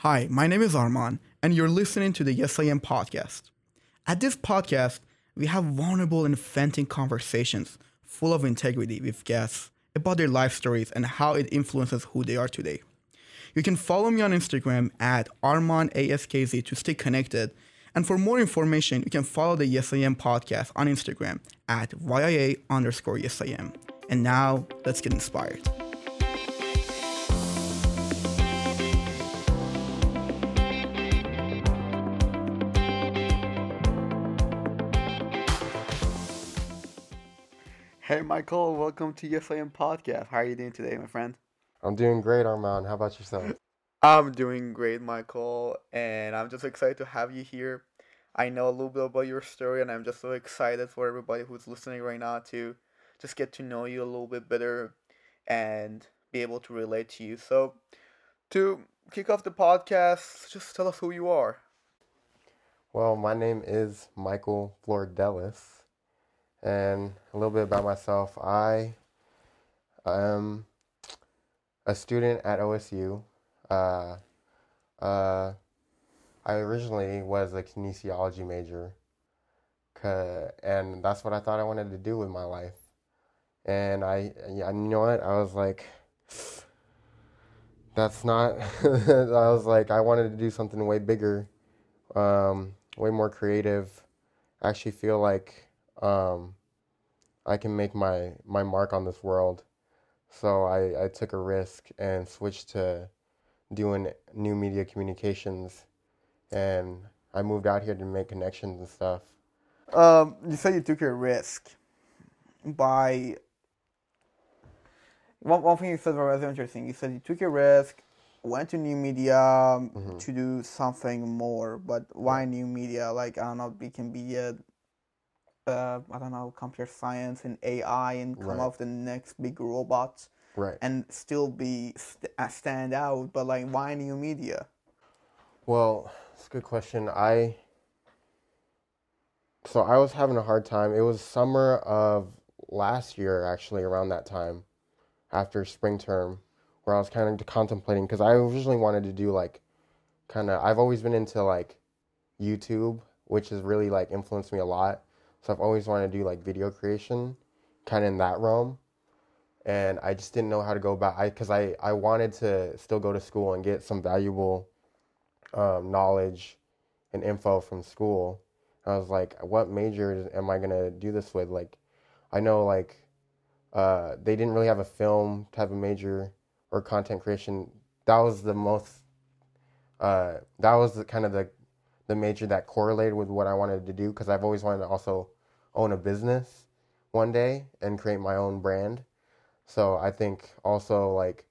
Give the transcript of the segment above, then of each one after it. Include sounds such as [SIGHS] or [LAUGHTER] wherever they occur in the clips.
Hi, my name is Arman, and you're listening to the Yes I Am podcast. At this podcast, we have vulnerable and venting conversations full of integrity with guests about their life stories and how it influences who they are today. You can follow me on Instagram at ArmanASKZ to stay connected. And for more information, you can follow the Yes I Am podcast on Instagram at YIA underscore Yes I Am. And now, let's get inspired. Michael, welcome to Yes I Am podcast. How are you doing today, my friend? I'm doing great, Armand. How about yourself? I'm doing great, Michael, and I'm just excited to have you here. I know a little bit about your story, and I'm just so excited for everybody who's listening right now to just get to know you a little bit better and be able to relate to you. So, to kick off the podcast, just tell us who you are. Well, my name is Michael Flordelis, and a little bit about myself. I am a student at OSU. Uh, uh, I originally was a kinesiology major, and that's what I thought I wanted to do with my life. And I, you know what? I was like, that's not. [LAUGHS] I was like, I wanted to do something way bigger, um, way more creative. I actually feel like um, I can make my my mark on this world. So I, I took a risk and switched to doing new media communications, and I moved out here to make connections and stuff. Um, you said you took a risk by one, one thing you said was interesting. You said you took a risk, went to new media Mm-hmm. to do something more. But why new media? Like I don't know, it can be a, uh, I don't know, computer science and AI, and come Right. up with the next big robots, Right. and still be st- uh, stand out. But like, why new media? Well, it's a good question. I so I was having a hard time. It was summer of last year, actually, around that time, after spring term, where I was kind of contemplating because I originally wanted to do like, kind of. I've always been into like YouTube, which has really like influenced me a lot. So I've always wanted to do like video creation, kind of in that realm. And I just didn't know how to go about. I because I I wanted to still go to school and get some valuable um, knowledge and info from school. I was like, what major am I gonna do this with? Like, I know like uh, they didn't really have a film type of major or content creation. That was the most. Uh, that was the kind of the the major that correlated with what I wanted to do because I've always wanted to also own a business one day and create my own brand. So I think also like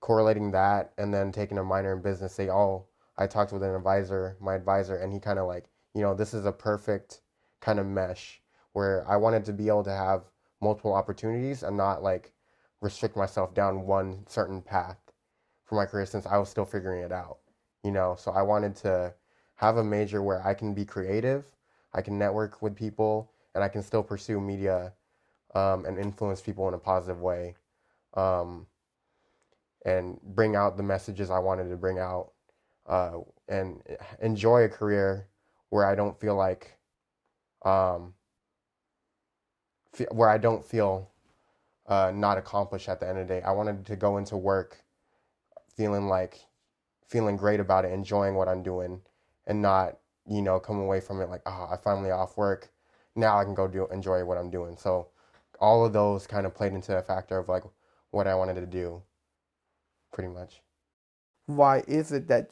correlating that and then taking a minor in business, they all oh, I talked with an advisor, my advisor, and he kind of like, you know, this is a perfect kind of mesh where I wanted to be able to have multiple opportunities and not like restrict myself down one certain path for my career since I was still figuring it out, you know. So I wanted to have a major where I can be creative, I can network with people, and I can still pursue media um, and influence people in a positive way. Um, and bring out the messages I wanted to bring out uh, and enjoy a career where I don't feel like, um, where I don't feel uh, not accomplished at the end of the day. I wanted to go into work feeling like, feeling great about it, enjoying what I'm doing, and not, you know, come away from it like, oh, I finally off work. Now I can go do enjoy what I'm doing. So all of those kind of played into a factor of like what I wanted to do, pretty much. Why is it that,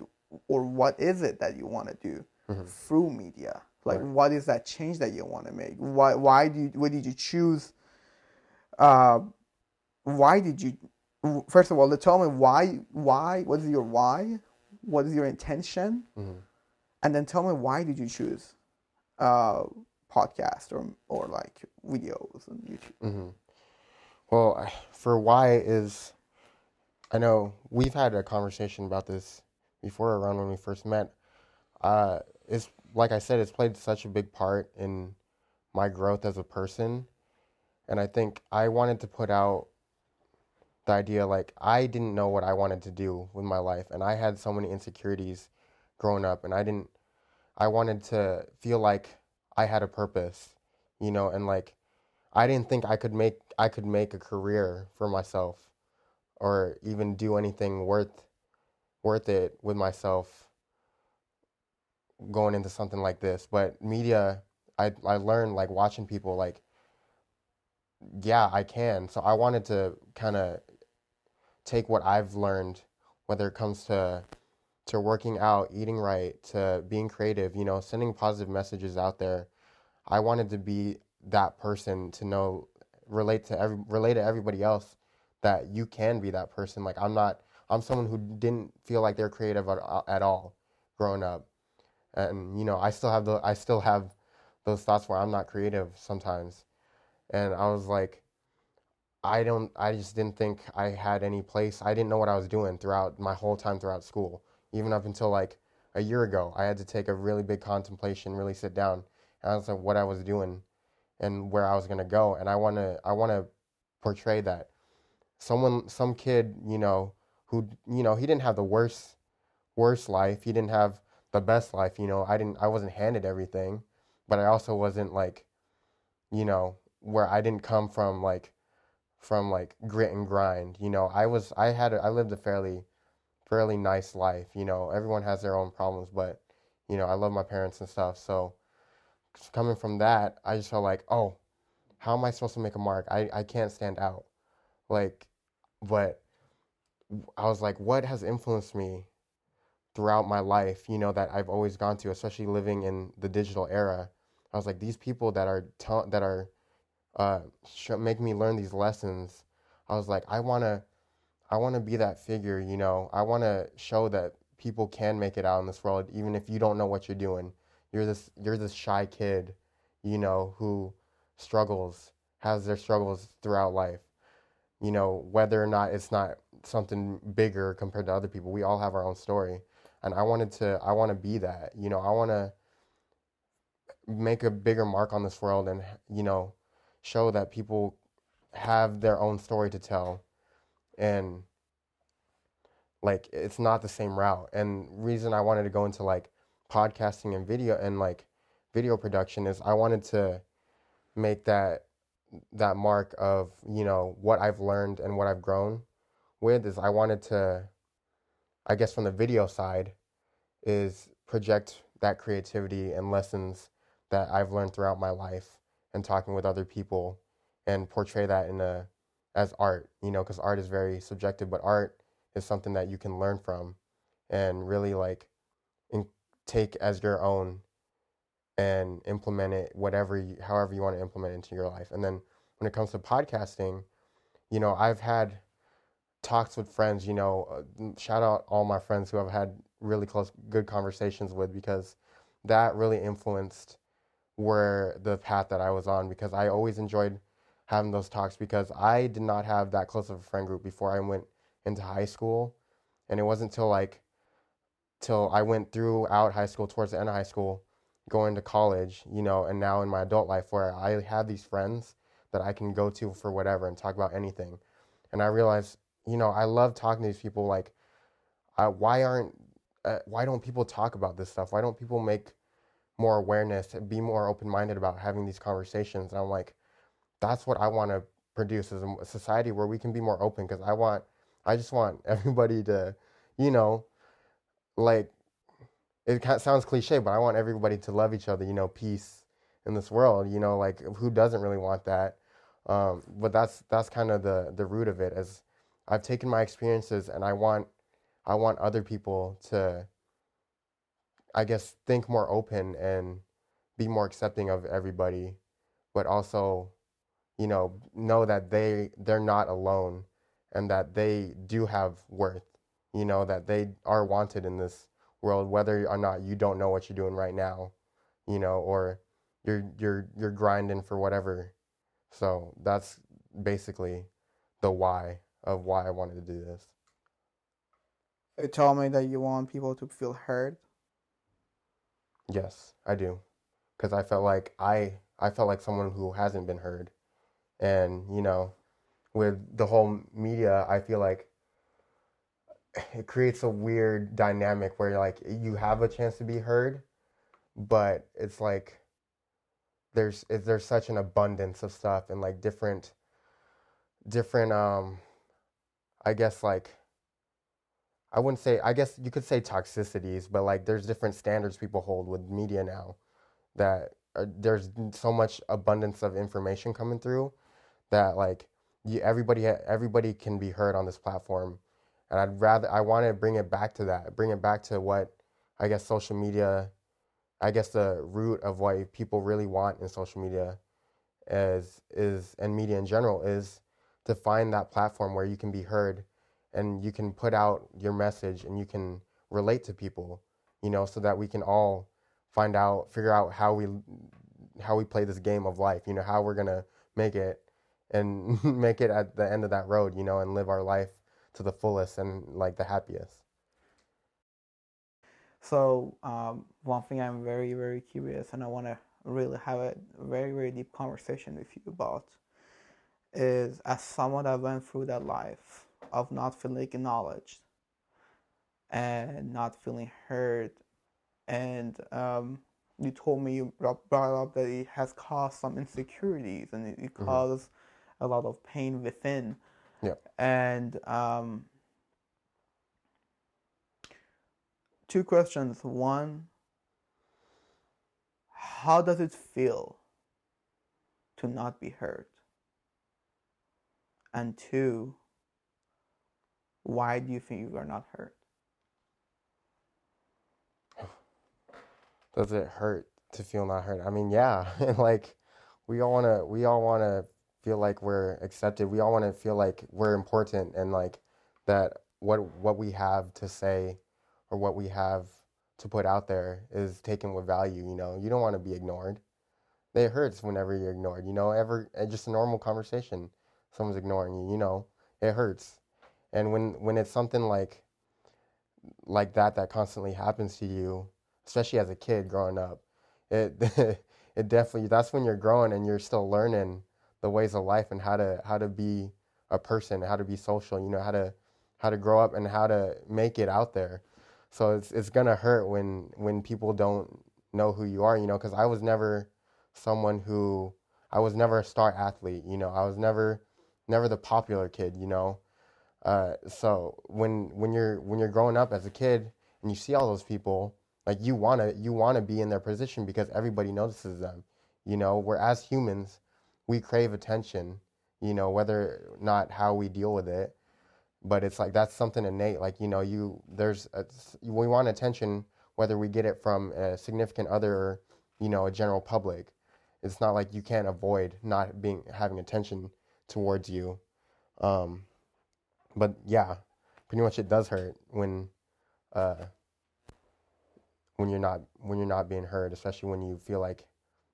or what is it that you want to do Mhm. through media? Like, Right. what is that change that you want to make? Why? Why do you? Why did you choose? Uh, why did you? First of all, tell me why. Why? What is your why? What is your intention? Mhm. And then tell me why did you choose, uh, podcast or or like videos on YouTube? hmm Well, for why is, I know we've had a conversation about this before around when we first met. Uh, it's like I said, it's played such a big part in my growth as a person, and I think I wanted to put out the idea like I didn't know what I wanted to do with my life and I had so many insecurities growing up and I didn't I wanted to feel like I had a purpose, you know, and like I didn't think I could make I could make a career for myself or even do anything worth worth it with myself going into something like this. But media I I learned like watching people like yeah, I can. So I wanted to kind of take what I've learned whether it comes to to working out, eating right, to being creative, you know, sending positive messages out there. I wanted to be that person to know relate to every relate to everybody else that you can be that person. Like I'm not I'm someone who didn't feel like they're creative at, at all growing up. And you know, I still have the I still have those thoughts where I'm not creative sometimes. And I was like I don't I just didn't think I had any place. I didn't know what I was doing throughout my whole time throughout school even up until like a year ago, I had to take a really big contemplation, really sit down, and I was like, what I was doing, and where I was gonna go, and I wanna, I wanna portray that. Someone, some kid, you know, who, you know, he didn't have the worst, worst life, he didn't have the best life, you know, I didn't, I wasn't handed everything, but I also wasn't like, you know, where I didn't come from like, from like grit and grind, you know, I was, I had, a, I lived a fairly fairly nice life. You know, everyone has their own problems, but you know, I love my parents and stuff. So coming from that, I just felt like, oh, how am I supposed to make a mark? I, I can't stand out. Like, but I was like, what has influenced me throughout my life, you know, that I've always gone to, especially living in the digital era. I was like, these people that are that are uh, making me learn these lessons. I was like, I want to I want to be that figure, you know. I want to show that people can make it out in this world even if you don't know what you're doing. You're this you're this shy kid, you know, who struggles, has their struggles throughout life. You know, whether or not it's not something bigger compared to other people. We all have our own story. And I wanted to I want to be that. You know, I want to make a bigger mark on this world and you know, show that people have their own story to tell and like it's not the same route. And reason i wanted to go into like podcasting and video and like video production is i wanted to make that that mark of you know what i've learned and what i've grown with is i wanted to i guess from the video side is project that creativity and lessons that i've learned throughout my life and talking with other people and portray that in a as art, you know, because art is very subjective, but art is something that you can learn from and really like take as your own and implement it whatever you, however you want to implement into your life. And then when it comes to podcasting, you know, I've had talks with friends, you know, uh, shout out all my friends who I've had really close good conversations with because that really influenced where the path that I was on because I always enjoyed having those talks because I did not have that close of a friend group before I went into high school. And it wasn't till like till I went throughout high school, towards the end of high school, going to college, you know, and now in my adult life where I have these friends that I can go to for whatever and talk about anything. And I realized, you know, I love talking to these people. Like, uh, why aren't, uh, why don't people talk about this stuff? Why don't people make more awareness, be more open minded about having these conversations? And I'm like, that's what I want to produce as a society where we can be more open because I want I just want [LAUGHS] everybody to you know like it sounds cliche but I want everybody to love each other you know peace in this world you know like who doesn't really want that? Um, but that's that's kind of the the root of it as I've taken my experiences and I want I want other people to I guess think more open and be more accepting of everybody but also you know, know that they they're not alone and that they do have worth, you know, that they are wanted in this world whether or not you don't know what you're doing right now, you know, or you're you're you're grinding for whatever. So that's basically the why of why I wanted to do this. You told me that you want people to feel heard. Yes, I do. Cuz I felt like I I felt like someone who hasn't been heard and you know with the whole media, I feel like it creates a weird dynamic where like you have a chance to be heard, but it's like there's there's such an abundance of stuff and like different different um I guess like I wouldn't say I guess you could say toxicities, but like there's different standards people hold with media now that are, there's so much abundance of information coming through that like you, everybody everybody can be heard on this platform. And I'd rather I want to bring it back to that bring it back to what I guess social media I guess the root of what people really want in social media is is and media in general is to find that platform where you can be heard and you can put out your message and you can relate to people you know so that we can all find out figure out how we how we play this game of life you know how we're going to make it and [LAUGHS] make it at the end of that road you know and live our life to the fullest and like the happiest so um, one thing i'm very very curious and i want to really have a very very deep conversation with you about is as someone that went through that life of not feeling acknowledged and not feeling heard and um, you told me you brought up that it has caused some insecurities and it, it mm-hmm. caused a lot of pain within. Yeah. And um, two questions. One how does it feel to not be heard and two, why do you think you are not hurt? Does it hurt to feel not hurt? I mean, yeah, [LAUGHS] like we all want to we all want to feel like we're accepted. We all want to feel like we're important and like that what what we have to say or what we have to put out there is taken with value, you know. You don't want to be ignored. It hurts whenever you're ignored, you know, ever eh, just a normal conversation someone's ignoring you, you know, it hurts. And when when it's something like like that that constantly happens to you, especially as a kid growing up, it [LAUGHS] it definitely that's when you're growing and you're still learning the ways of life and how to how to be a person, how to be social, you know, how to how to grow up and how to make it out there. So it's it's gonna hurt when when people don't know who you are, you know, because I was never someone who I was never a star athlete, you know, I was never never the popular kid, you know. Uh, so when when you're when you're growing up as a kid and you see all those people, like you wanna you wanna be in their position because everybody notices them, you know. Where as humans, we crave attention, you know, whether or not how we deal with it, but it's like that's something innate. Like you know, you there's a, we want attention whether we get it from a significant other or you know a general public. It's not like you can't avoid not being having attention towards you. Um, but yeah, pretty much it does hurt when uh, when you're not when you're not being heard, especially when you feel like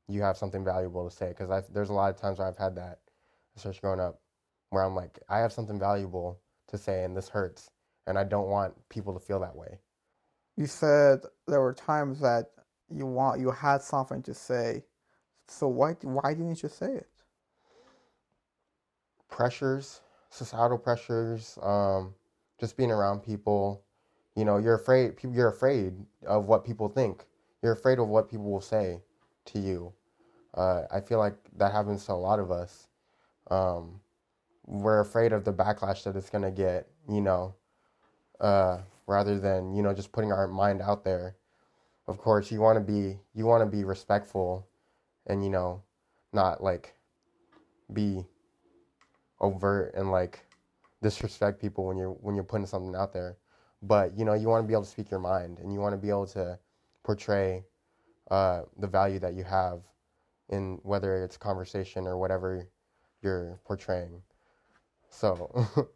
you have something valuable to say. Because there's a lot of times where I've had that, especially growing up, where I'm like, I have something valuable to say, and this hurts, and I don't want people to feel that way. You said there were times that you want you had something to say, so why why didn't you say it? pressures, societal pressures, um, just being around people. You know, you're afraid. You're afraid of what people think. You're afraid of what people will say to you. Uh, I feel like that happens to a lot of us. Um, we're afraid of the backlash that it's gonna get. You know, uh, rather than you know just putting our mind out there. Of course, you want to be you want to be respectful, and you know, not like be overt and like disrespect people when you're when you're putting something out there. But you know, you want to be able to speak your mind, and you want to be able to portray uh, the value that you have in whether it's conversation or whatever you're portraying. So. [LAUGHS]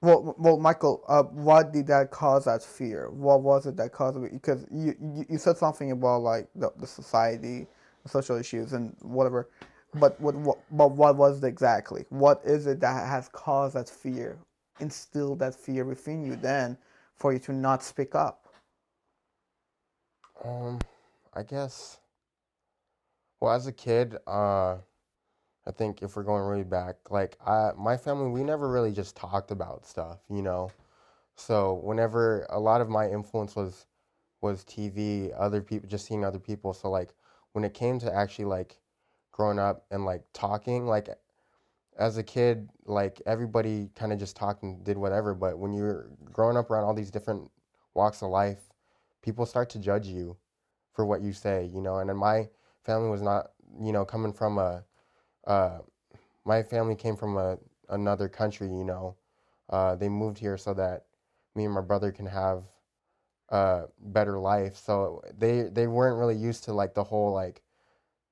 well, well, Michael, uh, what did that cause that fear? What was it that caused it? Because you, you, you said something about like the, the society, the social issues, and whatever. But what, what, but what was it exactly? What is it that has caused that fear, instilled that fear within you then for you to not speak up? Um, I guess. Well, as a kid, uh, I think if we're going really back, like I, my family, we never really just talked about stuff, you know. So whenever a lot of my influence was was TV, other people, just seeing other people. So like when it came to actually like growing up and like talking, like as a kid, like everybody kind of just talked and did whatever. But when you're growing up around all these different walks of life, people start to judge you for what you say, you know. And then my family was not, you know, coming from a, uh, my family came from a another country, you know. Uh, they moved here so that me and my brother can have a better life. So they they weren't really used to like the whole like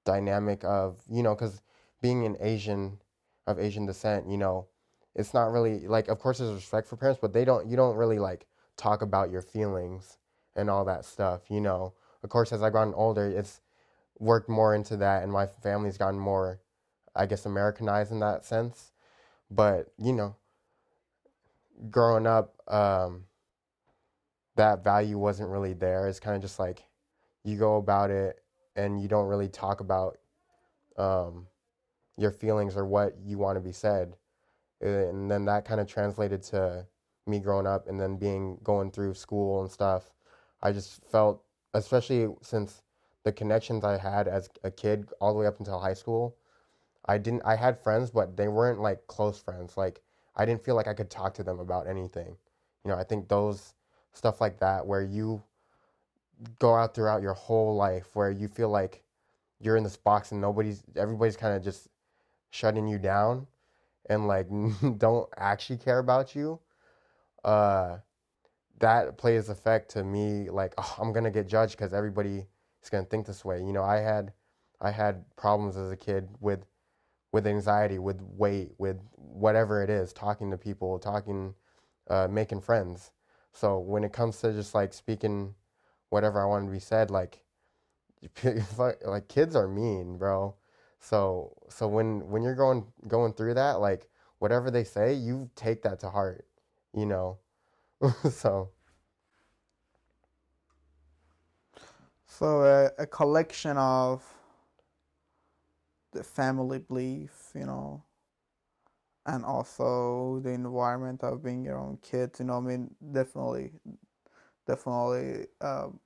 dynamic of you know because being an Asian of Asian descent, you know, it's not really like of course there's respect for parents, but they don't you don't really like talk about your feelings and all that stuff, you know. Of course as I've gotten older, it's worked more into that and my family's gotten more I guess Americanized in that sense. But, you know, growing up, um, that value wasn't really there. It's kind of just like you go about it and you don't really talk about um, your feelings or what you want to be said. And then that kind of translated to me growing up and then being going through school and stuff. I just felt, especially since the connections I had as a kid all the way up until high school, I didn't. I had friends, but they weren't like close friends. Like I didn't feel like I could talk to them about anything. You know, I think those stuff like that where you go out throughout your whole life where you feel like you're in this box and nobody's everybody's kind of just shutting you down and like [LAUGHS] don't actually care about you uh that plays effect to me like oh, i'm gonna get judged because everybody is gonna think this way you know i had i had problems as a kid with with anxiety with weight with whatever it is talking to people talking uh, making friends so when it comes to just like speaking whatever I want to be said, [LAUGHS] like like kids are mean, bro. So so when when you're going going through that, like whatever they say, you take that to heart, you know. [LAUGHS] so so uh, a collection of the family belief, you know, and also the environment of being your own kids. You know, I mean, definitely, definitely. Um,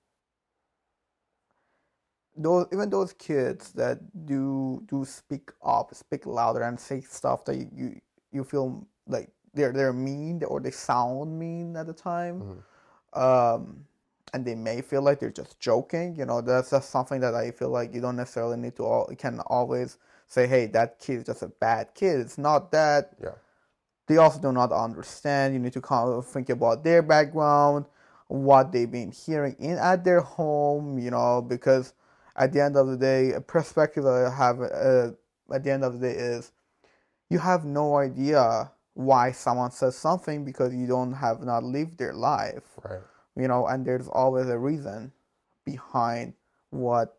those even those kids that do do speak up, speak louder, and say stuff that you you, you feel like they're they're mean or they sound mean at the time. Mm-hmm. Um, and they may feel like they're just joking. You know, that's just something that I feel like you don't necessarily need to all. You can always say, hey, that kid is just a bad kid. It's not that. Yeah. They also do not understand. You need to kind of think about their background, what they've been hearing in at their home, you know, because at the end of the day, a perspective that I have uh, at the end of the day is you have no idea why someone says something because you don't have not lived their life. Right. You know, and there's always a reason behind what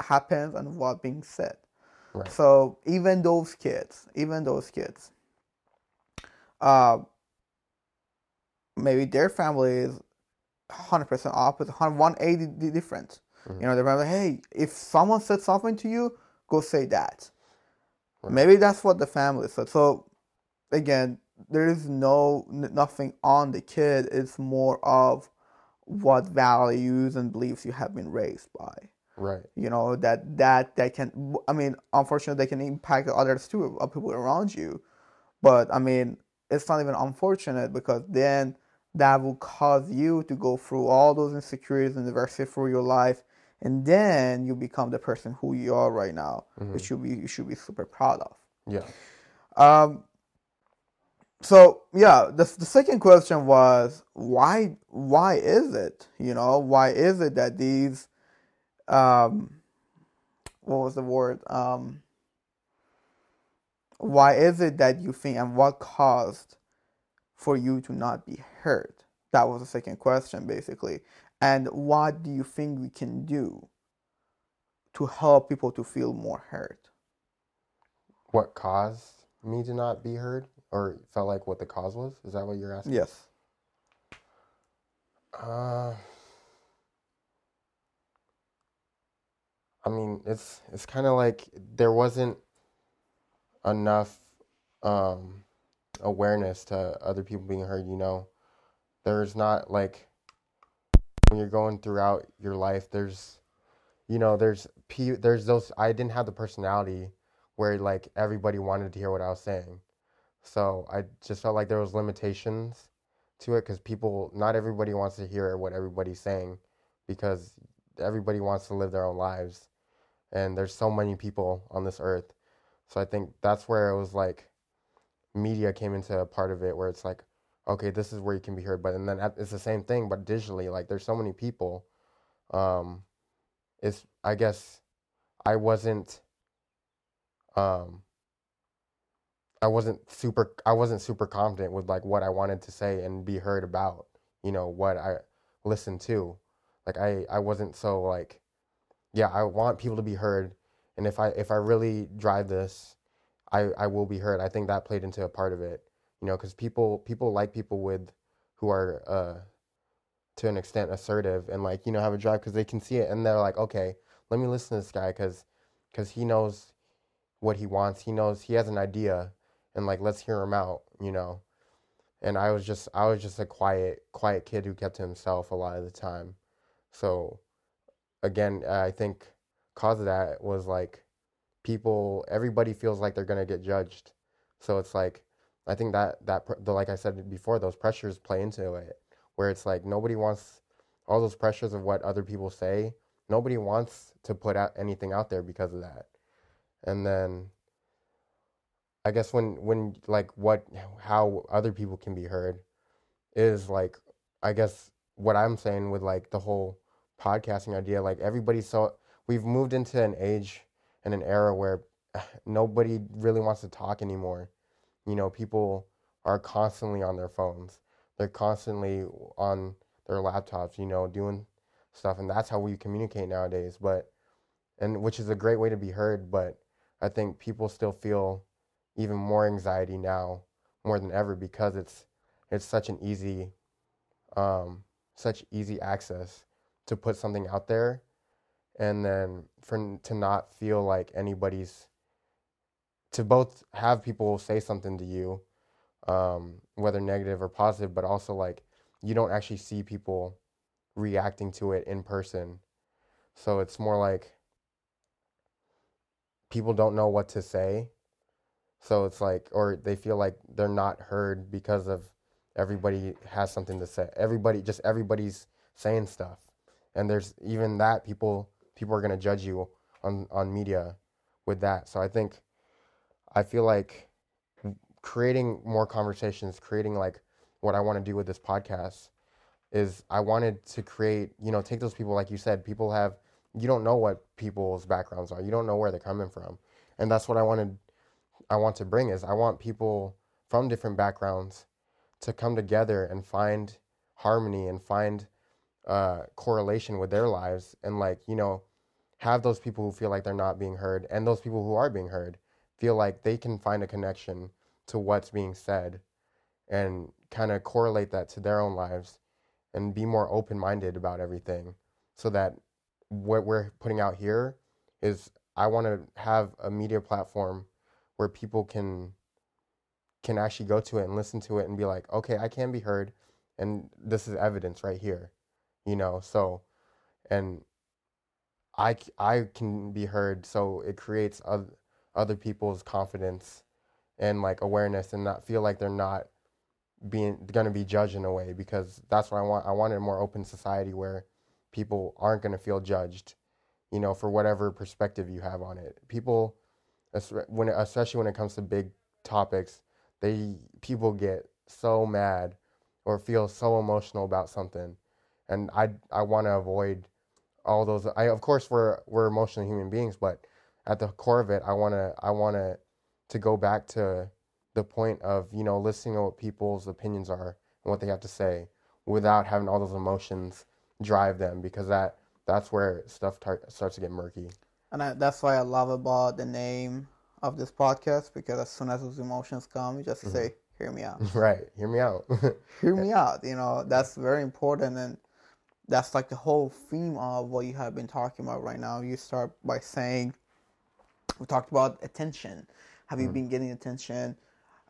happens and what being said. Right. So even those kids, even those kids, uh, maybe their family is 100% opposite, 180 different. Mm-hmm. You know, they're like, hey, if someone said something to you, go say that. Right. Maybe that's what the family said. So again, there is no nothing on the kid. It's more of what values and beliefs you have been raised by. Right. You know that that that can. I mean, unfortunately, they can impact others too, of people around you. But I mean, it's not even unfortunate because then that will cause you to go through all those insecurities and adversity through your life, and then you become the person who you are right now, mm-hmm. which you be you should be super proud of. Yeah. Um. So yeah, the the second question was why why is it you know why is it that these um, what was the word? Um, why is it that you think, and what caused for you to not be heard? That was the second question, basically. And what do you think we can do to help people to feel more heard? What caused me to not be heard, or felt like what the cause was? Is that what you're asking? Yes. Uh, I mean, it's it's kind of like there wasn't enough um, awareness to other people being heard. You know, there's not like when you're going throughout your life. There's, you know, there's p there's those. I didn't have the personality where like everybody wanted to hear what I was saying, so I just felt like there was limitations to it because people, not everybody wants to hear what everybody's saying, because everybody wants to live their own lives, and there's so many people on this earth. So I think that's where it was like media came into a part of it where it's like, okay, this is where you can be heard. But and then it's the same thing, but digitally, like there's so many people. Um, it's I guess I wasn't. Um, I wasn't super. I wasn't super confident with like what I wanted to say and be heard about. You know what I listened to. Like I, I wasn't so like, yeah, I want people to be heard, and if I if I really drive this, I I will be heard. I think that played into a part of it you know, because people people like people with who are uh, to an extent assertive and like you know have a drive because they can see it and they're like, okay, let me listen to this guy because because he knows what he wants. He knows he has an idea and like let's hear him out, you know. And I was just I was just a quiet quiet kid who kept to himself a lot of the time. So again, I think cause of that was like people everybody feels like they're going to get judged. So it's like I think that that the like I said before, those pressures play into it, where it's like nobody wants all those pressures of what other people say. Nobody wants to put out anything out there because of that. And then I guess when when like what how other people can be heard is like I guess what I'm saying with like the whole podcasting idea, like everybody's so we've moved into an age and an era where [SIGHS] nobody really wants to talk anymore you know, people are constantly on their phones. They're constantly on their laptops, you know, doing stuff, and that's how we communicate nowadays. But and which is a great way to be heard, but I think people still feel even more anxiety now more than ever because it's it's such an easy um, such easy access to put something out there and then for to not feel like anybody's to both have people say something to you, um, whether negative or positive, but also like you don't actually see people reacting to it in person. So it's more like people don't know what to say. So it's like, or they feel like they're not heard because of everybody has something to say. Everybody, just everybody's saying stuff. And there's even that people people are gonna judge you on on media with that. So I think I feel like creating more conversations, creating like what I want to do with this podcast is I wanted to create, you know, take those people, like you said, people have, you don't know what people's backgrounds are. You don't know where they're coming from. And that's what I wanted, I want to bring is I want people from different backgrounds to come together and find harmony and find uh, correlation with their lives and like, you know, have those people who feel like they're not being heard and those people who are being heard feel like they can find a connection to what's being said and kind of correlate that to their own lives and be more open minded about everything so that what we're putting out here is I want to have a media platform where people can can actually go to it and listen to it and be like, okay, I can be heard, and this is evidence right here, you know. So, and I I can be heard, so it creates other other people's confidence and like awareness and not feel like they're not being going to be judged in a way because that's what I want. I wanted a more open society where people aren't going to feel judged, you know, for whatever perspective you have on it. People, when especially when it comes to big topics, they people get so mad or feel so emotional about something, and I I want to avoid all those. I of course we're we're emotional human beings, but at the core of it, I want to I want to to go back to the point of you know listening to what people's opinions are and what they have to say without having all those emotions drive them because that that's where stuff tar- starts to get murky. And I, that's why I love about the name of this podcast because as soon as those emotions come, you just mm-hmm. say, "Hear me out." [LAUGHS] Right, hear me out. [LAUGHS] hear me out. You know that's very important, and that's like the whole theme of what you have been talking about right now. You start by saying we talked about attention. Have you been getting attention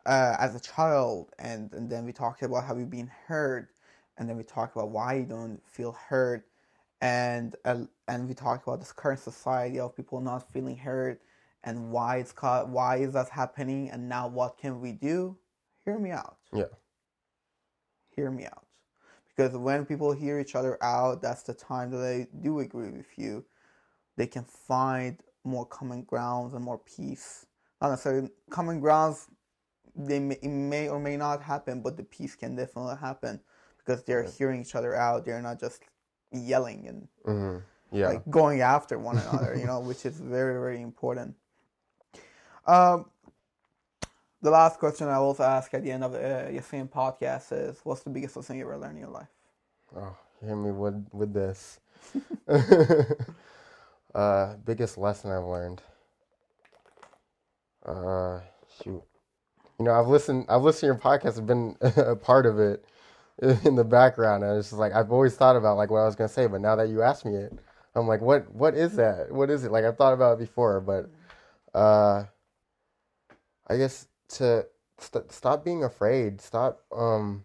uh, as a child? And, and then we talked about have you been heard? And then we talked about why you don't feel heard. And uh, and we talked about this current society of people not feeling heard and why it's caught, why is that happening? And now what can we do? Hear me out. Yeah. Hear me out. Because when people hear each other out, that's the time that they do agree with you. They can find more common grounds and more peace. Not necessarily common grounds. They may, it may or may not happen, but the peace can definitely happen because they're hearing each other out. They're not just yelling and hmm Yeah. like going after one another, you know, [LAUGHS] which is very, very important. Um, the last question I also ask at the end of uh, your same podcast is, "What's the biggest lesson you ever learned in your life?" Oh, hit me with with this. [LAUGHS] [LAUGHS] uh, biggest lesson I've learned. Uh, shoot. You know, I've listened. I've listened to your podcast. I've been a part of it [LAUGHS] in the background, and it's just like I've always thought about like what I was gonna say, but now that you asked me it, I'm like, what? What is that? What is it? Like I've thought about it before, but uh, I guess to st- stop being afraid. Stop um,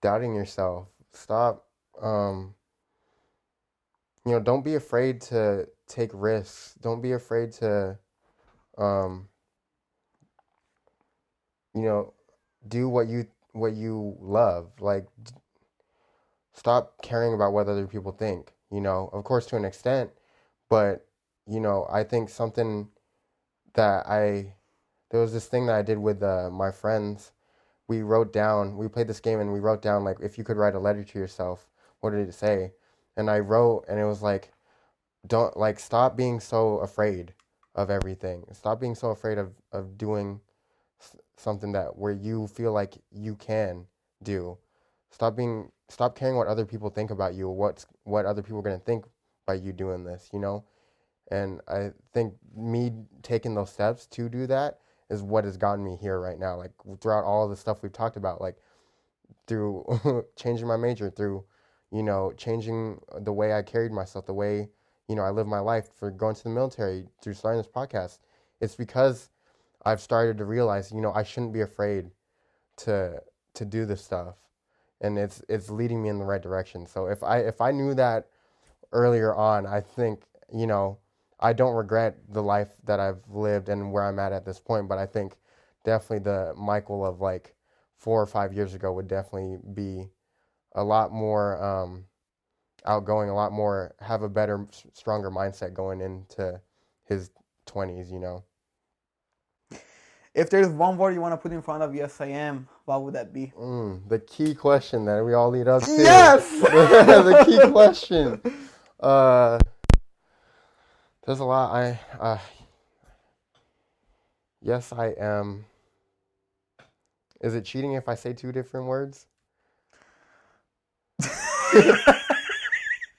doubting yourself. Stop um, you know, don't be afraid to take risks. Don't be afraid to, um, you know, do what you what you love. Like, stop caring about what other people think. You know, of course, to an extent, but you know, I think something that I there was this thing that I did with uh, my friends. We wrote down. We played this game and we wrote down like if you could write a letter to yourself, what did it say? and I wrote, and it was like, don't like stop being so afraid of everything. Stop being so afraid of of doing something that where you feel like you can do. Stop being stop caring what other people think about you. What's what other people are gonna think by you doing this. You know, and I think me taking those steps to do that is what has gotten me here right now. Like throughout all the stuff we've talked about, like through [LAUGHS] changing my major, through you know, changing the way I carried myself, the way, you know, I live my life for going to the military, through starting this podcast. It's because I've started to realize, you know, I shouldn't be afraid to to do this stuff. And it's it's leading me in the right direction. So if I if I knew that earlier on, I think, you know, I don't regret the life that I've lived and where I'm at at this point, but I think definitely the Michael of like 4 or 5 years ago would definitely be a lot more um, outgoing, a lot more have a better, stronger mindset going into his twenties. You know, If there's one word you want to put in front of "Yes, I am," what would that be? mm, the key question that we all lead up to. Yes! [LAUGHS] the key question. Uh, there's a lot. I uh, yes, I am. Is it cheating if I say two different words? [LAUGHS]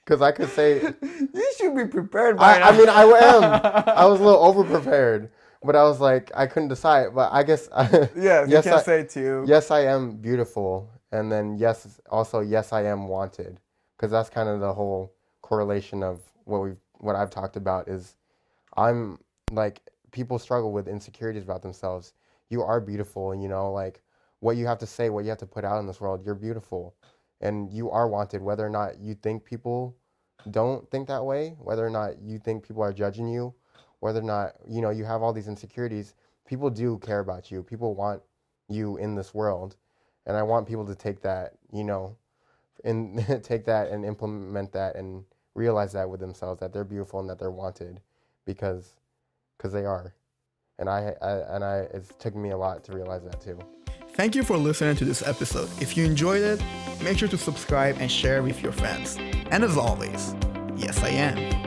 Because I could say you should be prepared. By I, I mean, I am. [LAUGHS] I was a little over prepared, but I was like, I couldn't decide. But I guess, [LAUGHS] yeah, you yes, can I, say two. yes, I am beautiful, and then yes, also yes, I am wanted, because that's kind of the whole correlation of what we what I've talked about is, I'm like people struggle with insecurities about themselves. You are beautiful, And you know, like what you have to say, what you have to put out in this world. You're beautiful, and you are wanted, whether or not you think people don't think that way, whether or not you think people are judging you, whether or not you know you have all these insecurities, people do care about you. People want you in this world, and I want people to take that, you know, and [LAUGHS] take that and implement that and realize that with themselves that they're beautiful and that they're wanted because because they are. And I, I and I it's took me a lot to realize that too. Thank you for listening to this episode. If you enjoyed it, make sure to subscribe and share with your friends. And as always, yes, I am.